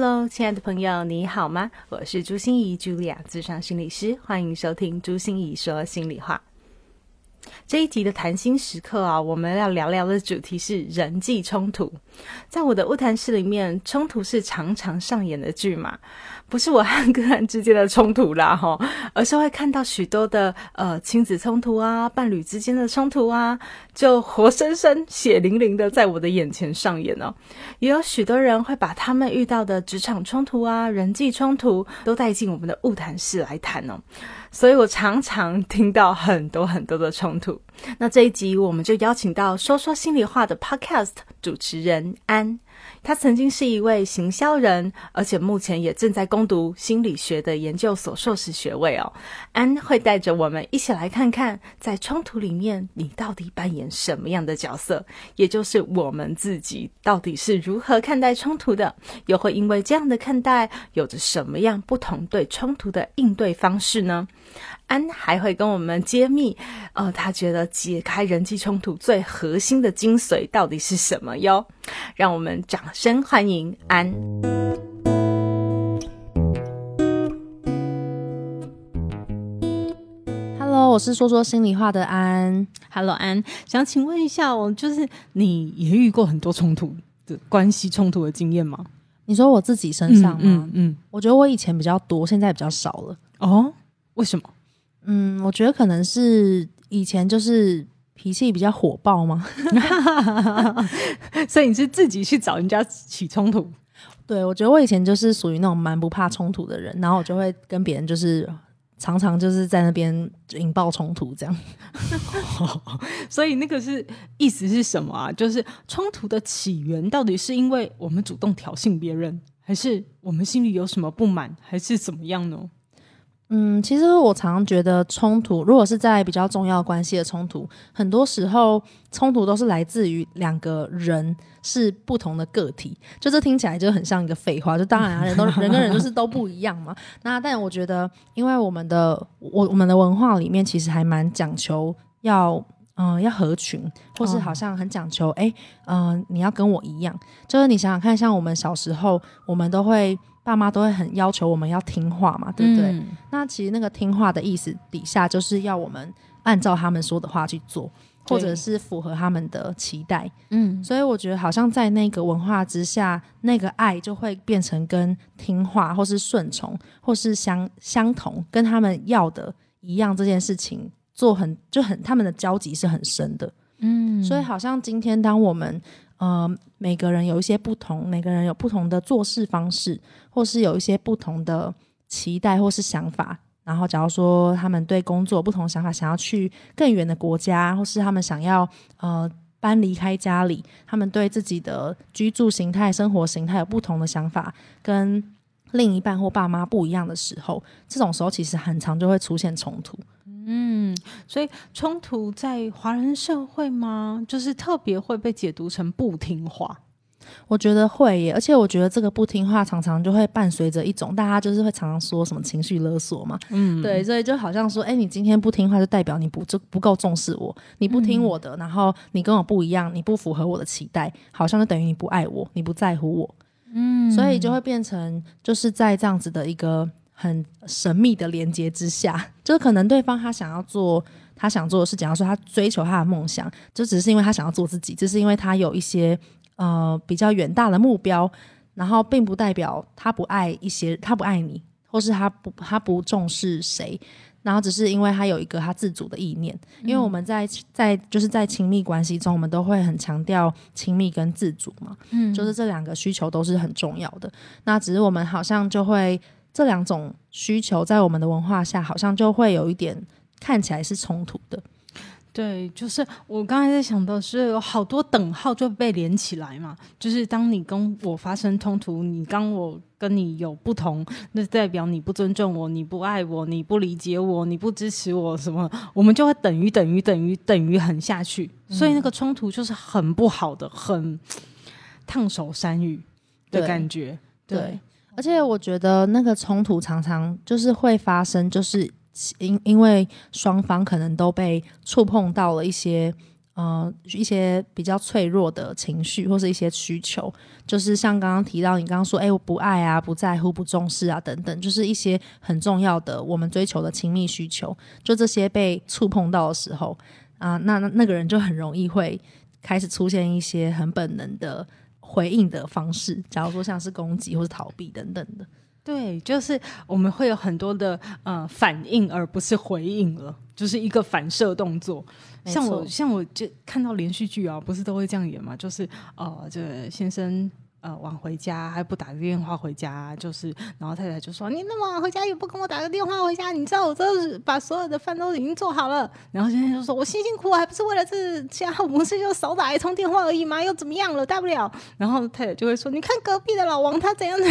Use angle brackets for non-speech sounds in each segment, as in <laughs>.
Hello，亲爱的朋友，你好吗？我是朱心怡，Julia，智商心理师，欢迎收听朱心怡说心里话。这一集的谈心时刻啊，我们要聊聊的主题是人际冲突。在我的物谈室里面，冲突是常常上演的剧嘛，不是我和个人之间的冲突啦，哈，而是会看到许多的呃亲子冲突啊，伴侣之间的冲突啊，就活生生、血淋淋的在我的眼前上演哦。也有许多人会把他们遇到的职场冲突啊、人际冲突都带进我们的物谈室来谈哦。所以我常常听到很多很多的冲突。那这一集我们就邀请到说说心里话的 Podcast 主持人安。他曾经是一位行销人，而且目前也正在攻读心理学的研究所硕士学位哦。安会带着我们一起来看看，在冲突里面你到底扮演什么样的角色，也就是我们自己到底是如何看待冲突的，又会因为这样的看待，有着什么样不同对冲突的应对方式呢？安还会跟我们揭秘，呃，他觉得解开人际冲突最核心的精髓到底是什么哟？让我们掌声欢迎安。Hello，我是说说心里话的安。Hello，安，想请问一下，我，就是你也遇过很多冲突的关系冲突的经验吗？你说我自己身上吗？嗯嗯，我觉得我以前比较多，现在比较少了。哦，为什么？嗯，我觉得可能是以前就是脾气比较火爆嘛，<laughs> 所以你是自己去找人家起冲突。对，我觉得我以前就是属于那种蛮不怕冲突的人，然后我就会跟别人就是常常就是在那边引爆冲突这样。<laughs> 所以那个是意思是什么啊？就是冲突的起源到底是因为我们主动挑衅别人，还是我们心里有什么不满，还是怎么样呢？嗯，其实我常常觉得冲突，如果是在比较重要关系的冲突，很多时候冲突都是来自于两个人是不同的个体。就这听起来就很像一个废话，就当然人都 <laughs> 人跟人就是都不一样嘛。那但我觉得，因为我们的我我们的文化里面其实还蛮讲求要嗯要合群，或是好像很讲求哎嗯你要跟我一样。就是你想想看，像我们小时候，我们都会。爸妈都会很要求我们要听话嘛，对不对？那其实那个听话的意思底下就是要我们按照他们说的话去做，或者是符合他们的期待。嗯，所以我觉得好像在那个文化之下，那个爱就会变成跟听话，或是顺从，或是相相同，跟他们要的一样。这件事情做很就很他们的交集是很深的。嗯，所以好像今天当我们。呃，每个人有一些不同，每个人有不同的做事方式，或是有一些不同的期待或是想法。然后，假如说他们对工作不同想法，想要去更远的国家，或是他们想要呃搬离开家里，他们对自己的居住形态、生活形态有不同的想法，跟另一半或爸妈不一样的时候，这种时候其实很常就会出现冲突。嗯，所以冲突在华人社会吗？就是特别会被解读成不听话。我觉得会耶，而且我觉得这个不听话常常就会伴随着一种大家就是会常常说什么情绪勒索嘛。嗯，对，所以就好像说，哎，你今天不听话，就代表你不就不够重视我，你不听我的，然后你跟我不一样，你不符合我的期待，好像就等于你不爱我，你不在乎我。嗯，所以就会变成就是在这样子的一个。很神秘的连接之下，<laughs> 就是可能对方他想要做他想做的事，假如说他追求他的梦想，就只是因为他想要做自己，只是因为他有一些呃比较远大的目标，然后并不代表他不爱一些，他不爱你，或是他不他不重视谁，然后只是因为他有一个他自主的意念。因为我们在在就是在亲密关系中，我们都会很强调亲密跟自主嘛，嗯，就是这两个需求都是很重要的。那只是我们好像就会。这两种需求在我们的文化下，好像就会有一点看起来是冲突的。对，就是我刚才在想到是，有好多等号就被连起来嘛。就是当你跟我发生冲突，你刚我跟你有不同，那代表你不尊重我，你不爱我，你不理解我，你不支持我，什么，我们就会等于等于等于等于很下去。所以那个冲突就是很不好的，很烫手山芋的感觉。对，而且我觉得那个冲突常常就是会发生，就是因因为双方可能都被触碰到了一些呃一些比较脆弱的情绪或是一些需求，就是像刚刚提到你刚刚说，哎，我不爱啊，不在乎，不重视啊，等等，就是一些很重要的我们追求的亲密需求，就这些被触碰到的时候啊，那那个人就很容易会开始出现一些很本能的。回应的方式，假如说像是攻击或是逃避等等的，对，就是我们会有很多的呃反应，而不是回应了，就是一个反射动作。像我像我就看到连续剧啊，不是都会这样演嘛？就是呃，这先生。呃，晚回家还不打个电话回家，就是，然后太太就说：“你那么晚回家也不跟我打个电话回家，你知道我这是把所有的饭都已经做好了。”然后先生就说：“我辛辛苦苦还不是为了这家务事，就少打一通电话而已嘛，又怎么样了？大不了。”然后太太就会说：“你看隔壁的老王他怎样的？”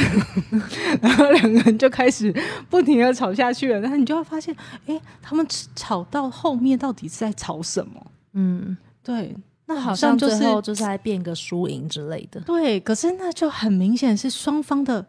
<laughs> 然后两个人就开始不停的吵下去了。然后你就会发现，哎，他们吵到后面到底是在吵什么？嗯，对。那好像最后就是在变个输赢之类的。对，可是那就很明显是双方的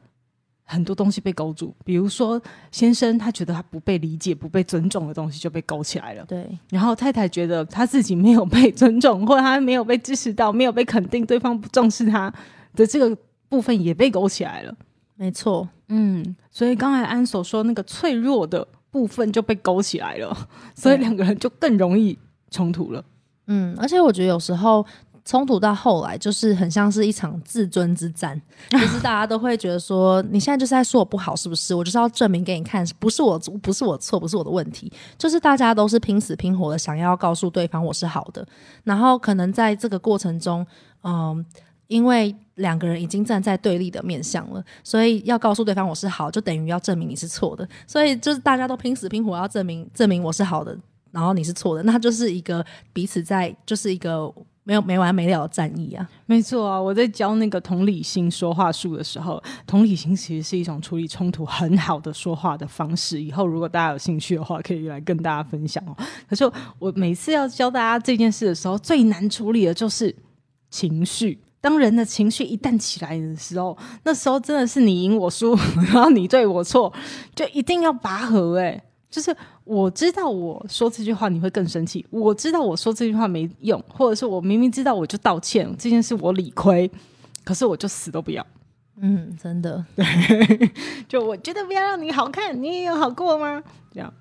很多东西被勾住，比如说先生他觉得他不被理解、不被尊重的东西就被勾起来了。对，然后太太觉得他自己没有被尊重，或者他没有被支持到，没有被肯定，对方不重视他的这个部分也被勾起来了。没错，嗯，所以刚才安所说那个脆弱的部分就被勾起来了，所以两个人就更容易冲突了。嗯，而且我觉得有时候冲突到后来，就是很像是一场自尊之战，<laughs> 就是大家都会觉得说，你现在就是在说我不好，是不是？我就是要证明给你看，不是我，不是我错，不是我的问题，就是大家都是拼死拼活的想要告诉对方我是好的，然后可能在这个过程中，嗯，因为两个人已经站在对立的面向了，所以要告诉对方我是好，就等于要证明你是错的，所以就是大家都拼死拼活要证明证明我是好的。然后你是错的，<laughs> 那就是一个彼此在，就是一个没有没完没了的战役啊！没错啊，我在教那个同理心说话术的时候，同理心其实是一种处理冲突很好的说话的方式。以后如果大家有兴趣的话，可以来跟大家分享哦。可是我每次要教大家这件事的时候，最难处理的就是情绪。当人的情绪一旦起来的时候，那时候真的是你赢我输，<laughs> 然后你对我错，就一定要拔河哎。就是我知道我说这句话你会更生气，我知道我说这句话没用，或者是我明明知道我就道歉这件事我理亏，可是我就死都不要。嗯，真的，对，<laughs> 就我觉得不要让你好看，你也有好过吗？这样，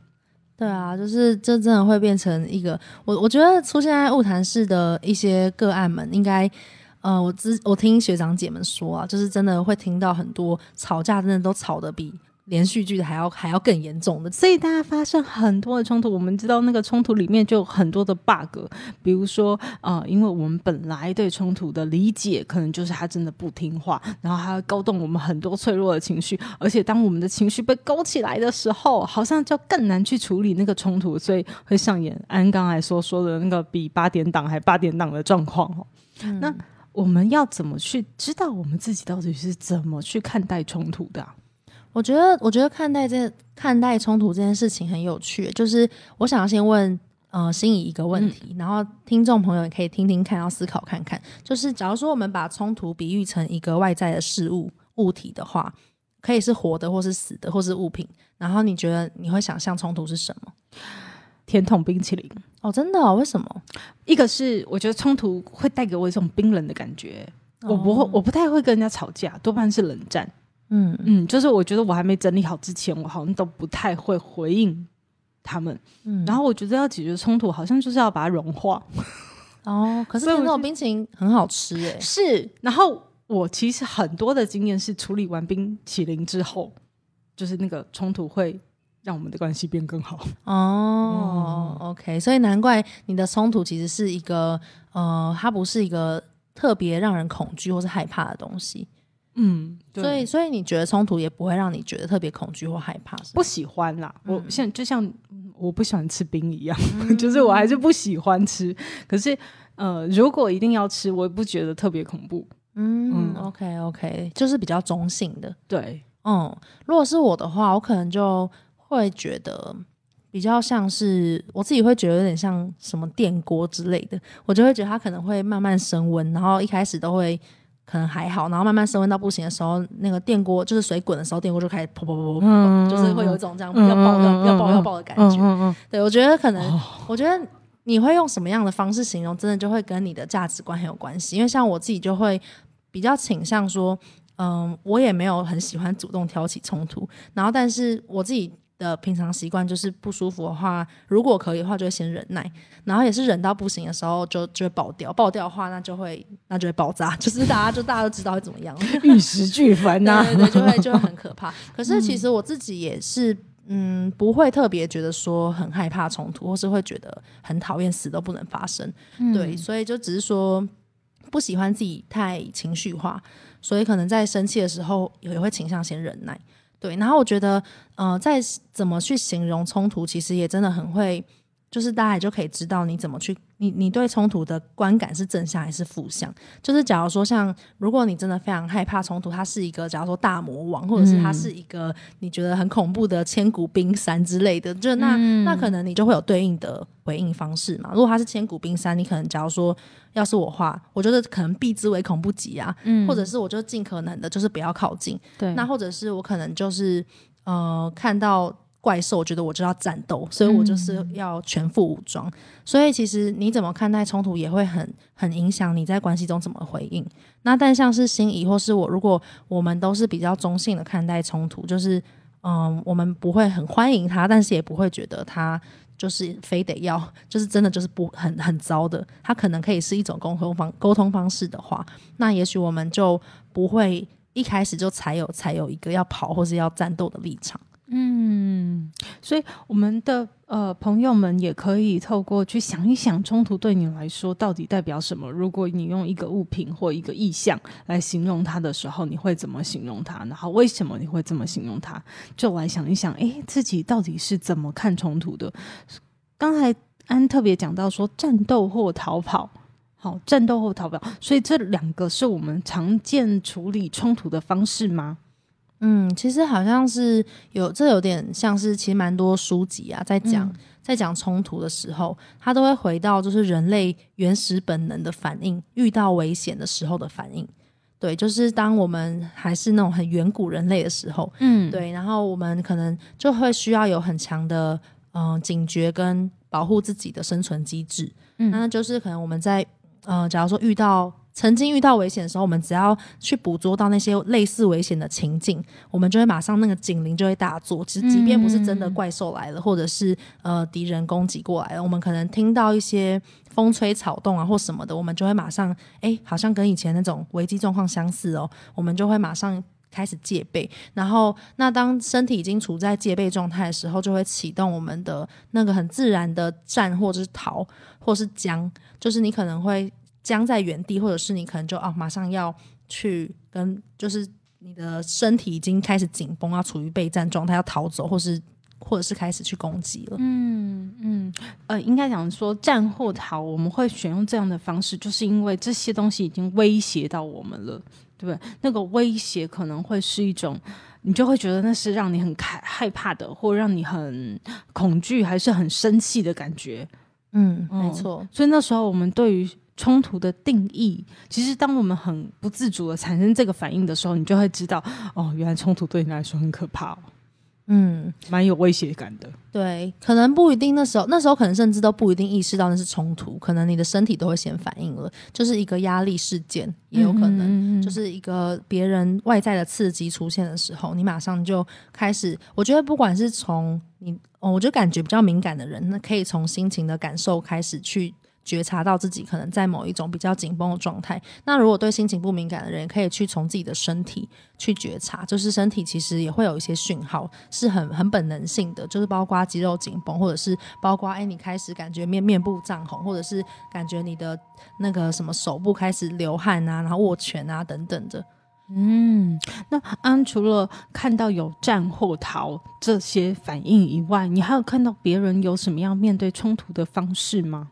对啊，就是这真的会变成一个我我觉得出现在物谈室的一些个案们，应该呃，我之我听学长姐们说啊，就是真的会听到很多吵架，真的都吵得比。连续剧还要还要更严重的，所以大家发生很多的冲突。我们知道那个冲突里面就有很多的 bug，比如说啊，因为我们本来对冲突的理解可能就是他真的不听话，然后他会勾动我们很多脆弱的情绪，而且当我们的情绪被勾起来的时候，好像就更难去处理那个冲突，所以会上演安刚才说说的那个比八点档还八点档的状况哦。那我们要怎么去知道我们自己到底是怎么去看待冲突的？我觉得，我觉得看待这看待冲突这件事情很有趣。就是我想要先问呃心仪一个问题，然后听众朋友也可以听听看，要思考看看。就是假如说我们把冲突比喻成一个外在的事物物体的话，可以是活的，或是死的，或是物品。然后你觉得你会想象冲突是什么？甜筒冰淇淋哦，真的？为什么？一个是我觉得冲突会带给我一种冰冷的感觉，我不会，我不太会跟人家吵架，多半是冷战。嗯嗯，就是我觉得我还没整理好之前，我好像都不太会回应他们。嗯，然后我觉得要解决冲突，好像就是要把它融化。<laughs> 哦，可是那种冰淇淋很好吃诶。是，然后我其实很多的经验是处理完冰淇淋之后，就是那个冲突会让我们的关系变更好。<laughs> 哦，OK，所以难怪你的冲突其实是一个呃，它不是一个特别让人恐惧或是害怕的东西。嗯，所以所以你觉得冲突也不会让你觉得特别恐惧或害怕？不喜欢啦。我现在就像我不喜欢吃冰一样，<laughs> 就是我还是不喜欢吃。可是呃，如果一定要吃，我也不觉得特别恐怖。嗯，OK OK，就是比较中性的。对，嗯，如果是我的话，我可能就会觉得比较像是我自己会觉得有点像什么电锅之类的，我就会觉得它可能会慢慢升温，然后一开始都会可能还好，然后慢慢升温到不行的时候，那个电锅就是水滚的时候，电锅就开始噗噗噗噗噗，就是会有一种这样要爆要要爆要爆的感觉。嗯嗯，对我觉得可能，我觉得你会用什么样的方式形容，真的就会跟你的价值观很有关系。因为像我自己就会。比较倾向说，嗯，我也没有很喜欢主动挑起冲突，然后，但是我自己的平常习惯就是不舒服的话，如果可以的话，就会先忍耐，然后也是忍到不行的时候，就就会爆掉，爆掉的话，那就会那就会爆炸，<laughs> 就是大家就大家都知道会怎么样，玉石俱焚呐，<laughs> 对对，就会就会很可怕。<laughs> 可是其实我自己也是，嗯，不会特别觉得说很害怕冲突，或是会觉得很讨厌死都不能发生，对，所以就只是说。不喜欢自己太情绪化，所以可能在生气的时候也会倾向先忍耐。对，然后我觉得，呃，在怎么去形容冲突，其实也真的很会。就是大家也就可以知道你怎么去，你你对冲突的观感是正向还是负向？就是假如说像如果你真的非常害怕冲突，它是一个假如说大魔王，或者是它是一个你觉得很恐怖的千古冰山之类的，就那那可能你就会有对应的回应方式嘛。如果它是千古冰山，你可能假如说要是我话，我觉得可能避之唯恐不及啊，或者是我就尽可能的就是不要靠近。对，那或者是我可能就是呃看到。怪兽，我觉得我就要战斗，所以我就是要全副武装。所以其实你怎么看待冲突，也会很很影响你在关系中怎么回应。那但像是心仪或是我，如果我们都是比较中性的看待冲突，就是嗯，我们不会很欢迎他，但是也不会觉得他就是非得要，就是真的就是不很很糟的。他可能可以是一种沟通方沟通方式的话，那也许我们就不会一开始就才有才有一个要跑或是要战斗的立场。嗯，所以我们的呃朋友们也可以透过去想一想，冲突对你来说到底代表什么？如果你用一个物品或一个意象来形容它的时候，你会怎么形容它？然后为什么你会这么形容它？就来想一想，哎，自己到底是怎么看冲突的？刚才安特别讲到说，战斗或逃跑，好，战斗或逃跑，所以这两个是我们常见处理冲突的方式吗？嗯，其实好像是有，这有点像是，其实蛮多书籍啊，在讲在讲冲突的时候，他都会回到就是人类原始本能的反应，遇到危险的时候的反应。对，就是当我们还是那种很远古人类的时候，嗯，对，然后我们可能就会需要有很强的嗯警觉跟保护自己的生存机制。嗯，那就是可能我们在呃，假如说遇到。曾经遇到危险的时候，我们只要去捕捉到那些类似危险的情境，我们就会马上那个警铃就会大作。其实，即便不是真的怪兽来了，或者是呃敌人攻击过来了，我们可能听到一些风吹草动啊或什么的，我们就会马上哎，好像跟以前那种危机状况相似哦，我们就会马上开始戒备。然后，那当身体已经处在戒备状态的时候，就会启动我们的那个很自然的战或者是逃或是僵，就是你可能会。僵在原地，或者是你可能就啊，马上要去跟，就是你的身体已经开始紧绷，要处于备战状态，要逃走，或是或者是开始去攻击了。嗯嗯，呃，应该讲说战后逃，我们会选用这样的方式，就是因为这些东西已经威胁到我们了，对不对？那个威胁可能会是一种，你就会觉得那是让你很害害怕的，或让你很恐惧，还是很生气的感觉。嗯，没错。所以那时候我们对于冲突的定义，其实当我们很不自主的产生这个反应的时候，你就会知道，哦，原来冲突对你来说很可怕哦，嗯，蛮有威胁感的。对，可能不一定那时候，那时候可能甚至都不一定意识到那是冲突，可能你的身体都会先反应了，就是一个压力事件，也有可能就是一个别人外在的刺激出现的时候，你马上就开始。我觉得不管是从你，哦，我就感觉比较敏感的人，那可以从心情的感受开始去。觉察到自己可能在某一种比较紧绷的状态。那如果对心情不敏感的人，可以去从自己的身体去觉察，就是身体其实也会有一些讯号，是很很本能性的，就是包括肌肉紧绷，或者是包括哎你开始感觉面面部涨红，或者是感觉你的那个什么手部开始流汗啊，然后握拳啊等等的。嗯，那安除了看到有战或逃这些反应以外，你还有看到别人有什么样面对冲突的方式吗？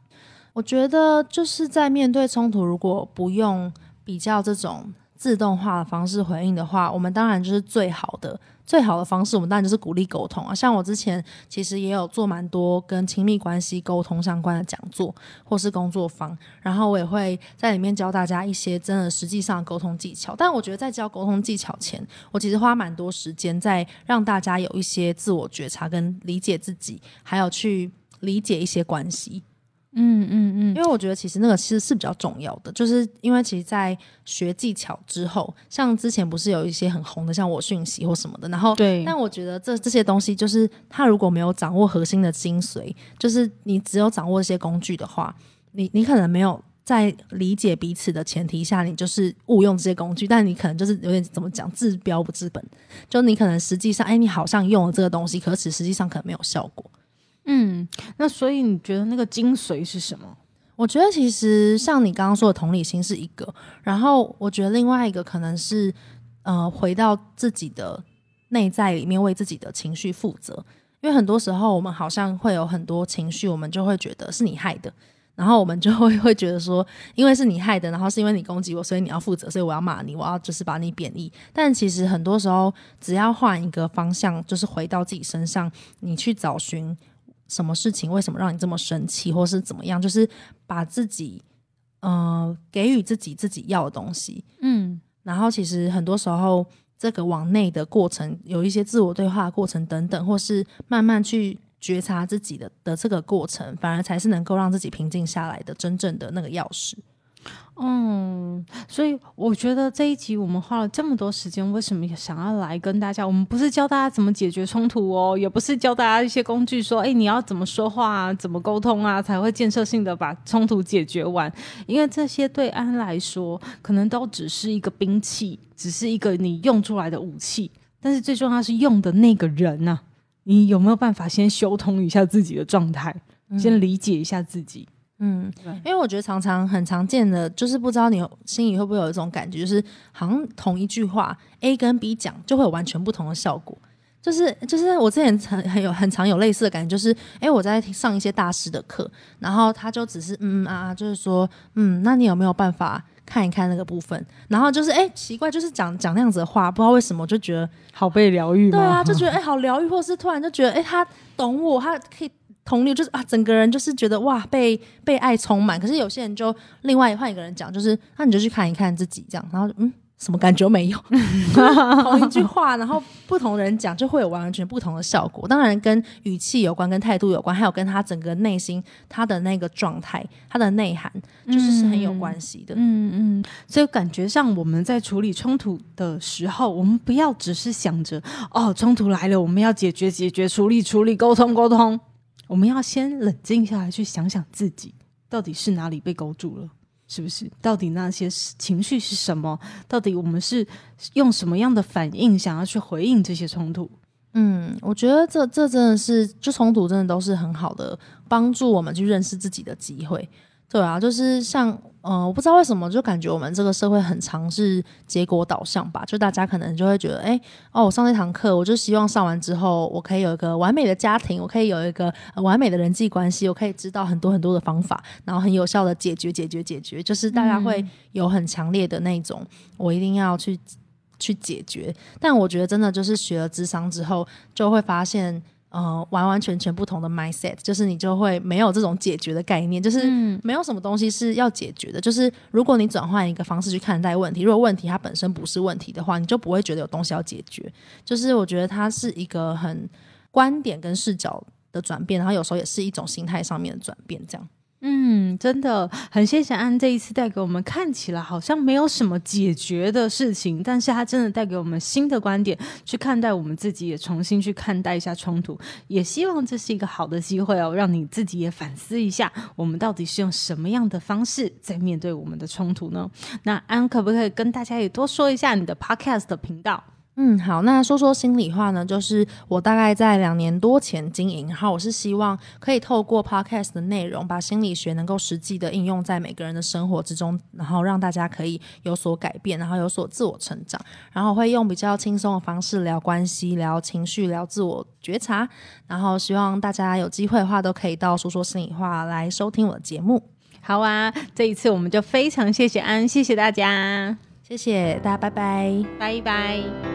我觉得就是在面对冲突，如果不用比较这种自动化的方式回应的话，我们当然就是最好的。最好的方式，我们当然就是鼓励沟通啊。像我之前其实也有做蛮多跟亲密关系沟通相关的讲座或是工作坊，然后我也会在里面教大家一些真的实际上沟通技巧。但我觉得在教沟通技巧前，我其实花蛮多时间在让大家有一些自我觉察跟理解自己，还有去理解一些关系。嗯嗯嗯，因为我觉得其实那个其实是比较重要的，就是因为其实，在学技巧之后，像之前不是有一些很红的，像我讯息或什么的，然后对，但我觉得这这些东西，就是他如果没有掌握核心的精髓，就是你只有掌握一些工具的话，你你可能没有在理解彼此的前提下，你就是误用这些工具，但你可能就是有点怎么讲治标不治本，就你可能实际上，哎，你好像用了这个东西，可是实际上可能没有效果。嗯，那所以你觉得那个精髓是什么？我觉得其实像你刚刚说的同理心是一个，然后我觉得另外一个可能是呃回到自己的内在里面，为自己的情绪负责。因为很多时候我们好像会有很多情绪，我们就会觉得是你害的，然后我们就会会觉得说，因为是你害的，然后是因为你攻击我，所以你要负责，所以我要骂你，我要就是把你贬义。但其实很多时候，只要换一个方向，就是回到自己身上，你去找寻。什么事情为什么让你这么生气，或是怎么样？就是把自己，呃，给予自己自己要的东西，嗯。然后其实很多时候，这个往内的过程，有一些自我对话的过程等等，或是慢慢去觉察自己的的这个过程，反而才是能够让自己平静下来的真正的那个钥匙。嗯，所以我觉得这一集我们花了这么多时间，为什么想要来跟大家？我们不是教大家怎么解决冲突哦，也不是教大家一些工具，说哎你要怎么说话啊，怎么沟通啊，才会建设性的把冲突解决完。因为这些对安来说，可能都只是一个兵器，只是一个你用出来的武器。但是最重要是用的那个人呢，你有没有办法先修通一下自己的状态，先理解一下自己？嗯，因为我觉得常常很常见的，就是不知道你心里会不会有一种感觉，就是好像同一句话 A 跟 B 讲，就会有完全不同的效果。就是就是我之前很很有很常有类似的感觉，就是哎我在上一些大师的课，然后他就只是嗯啊，就是说嗯，那你有没有办法看一看那个部分？然后就是哎奇怪，就是讲讲那样子的话，不知道为什么就觉得好被疗愈。对啊，就觉得哎好疗愈，或是突然就觉得哎他懂我，他可以。同理，就是啊，整个人就是觉得哇，被被爱充满。可是有些人就另外换一个人讲，就是那你就去看一看自己这样，然后嗯，什么感觉没有？<laughs> 同一句话，然后不同人讲就会有完完全不同的效果。当然跟语气有关，跟态度有关，还有跟他整个内心他的那个状态、他的内涵，就是是很有关系的。嗯嗯，所以感觉上我们在处理冲突的时候，我们不要只是想着哦，冲突来了，我们要解决、解决、处理、处理、沟通、沟通。我们要先冷静下来，去想想自己到底是哪里被勾住了，是不是？到底那些情绪是什么？到底我们是用什么样的反应想要去回应这些冲突？嗯，我觉得这这真的是，就冲突真的都是很好的帮助我们去认识自己的机会。对啊，就是像，呃，我不知道为什么，就感觉我们这个社会很常是结果导向吧。就大家可能就会觉得，哎，哦，我上那堂课，我就希望上完之后，我可以有一个完美的家庭，我可以有一个完美的人际关系，我可以知道很多很多的方法，然后很有效的解决、解决、解决。就是大家会有很强烈的那种，我一定要去去解决。但我觉得真的就是学了智商之后，就会发现。呃，完完全全不同的 mindset，就是你就会没有这种解决的概念，就是没有什么东西是要解决的。就是如果你转换一个方式去看待问题，如果问题它本身不是问题的话，你就不会觉得有东西要解决。就是我觉得它是一个很观点跟视角的转变，然后有时候也是一种心态上面的转变，这样。嗯，真的很谢谢安这一次带给我们看起来好像没有什么解决的事情，但是他真的带给我们新的观点去看待我们自己，也重新去看待一下冲突。也希望这是一个好的机会哦，让你自己也反思一下，我们到底是用什么样的方式在面对我们的冲突呢？那安可不可以跟大家也多说一下你的 podcast 频道？嗯，好，那说说心里话呢，就是我大概在两年多前经营，然后我是希望可以透过 podcast 的内容，把心理学能够实际的应用在每个人的生活之中，然后让大家可以有所改变，然后有所自我成长，然后会用比较轻松的方式聊关系、聊情绪、聊自我觉察，然后希望大家有机会的话都可以到说说心里话来收听我的节目。好啊，这一次我们就非常谢谢安，谢谢大家，谢谢大家，拜拜，拜拜。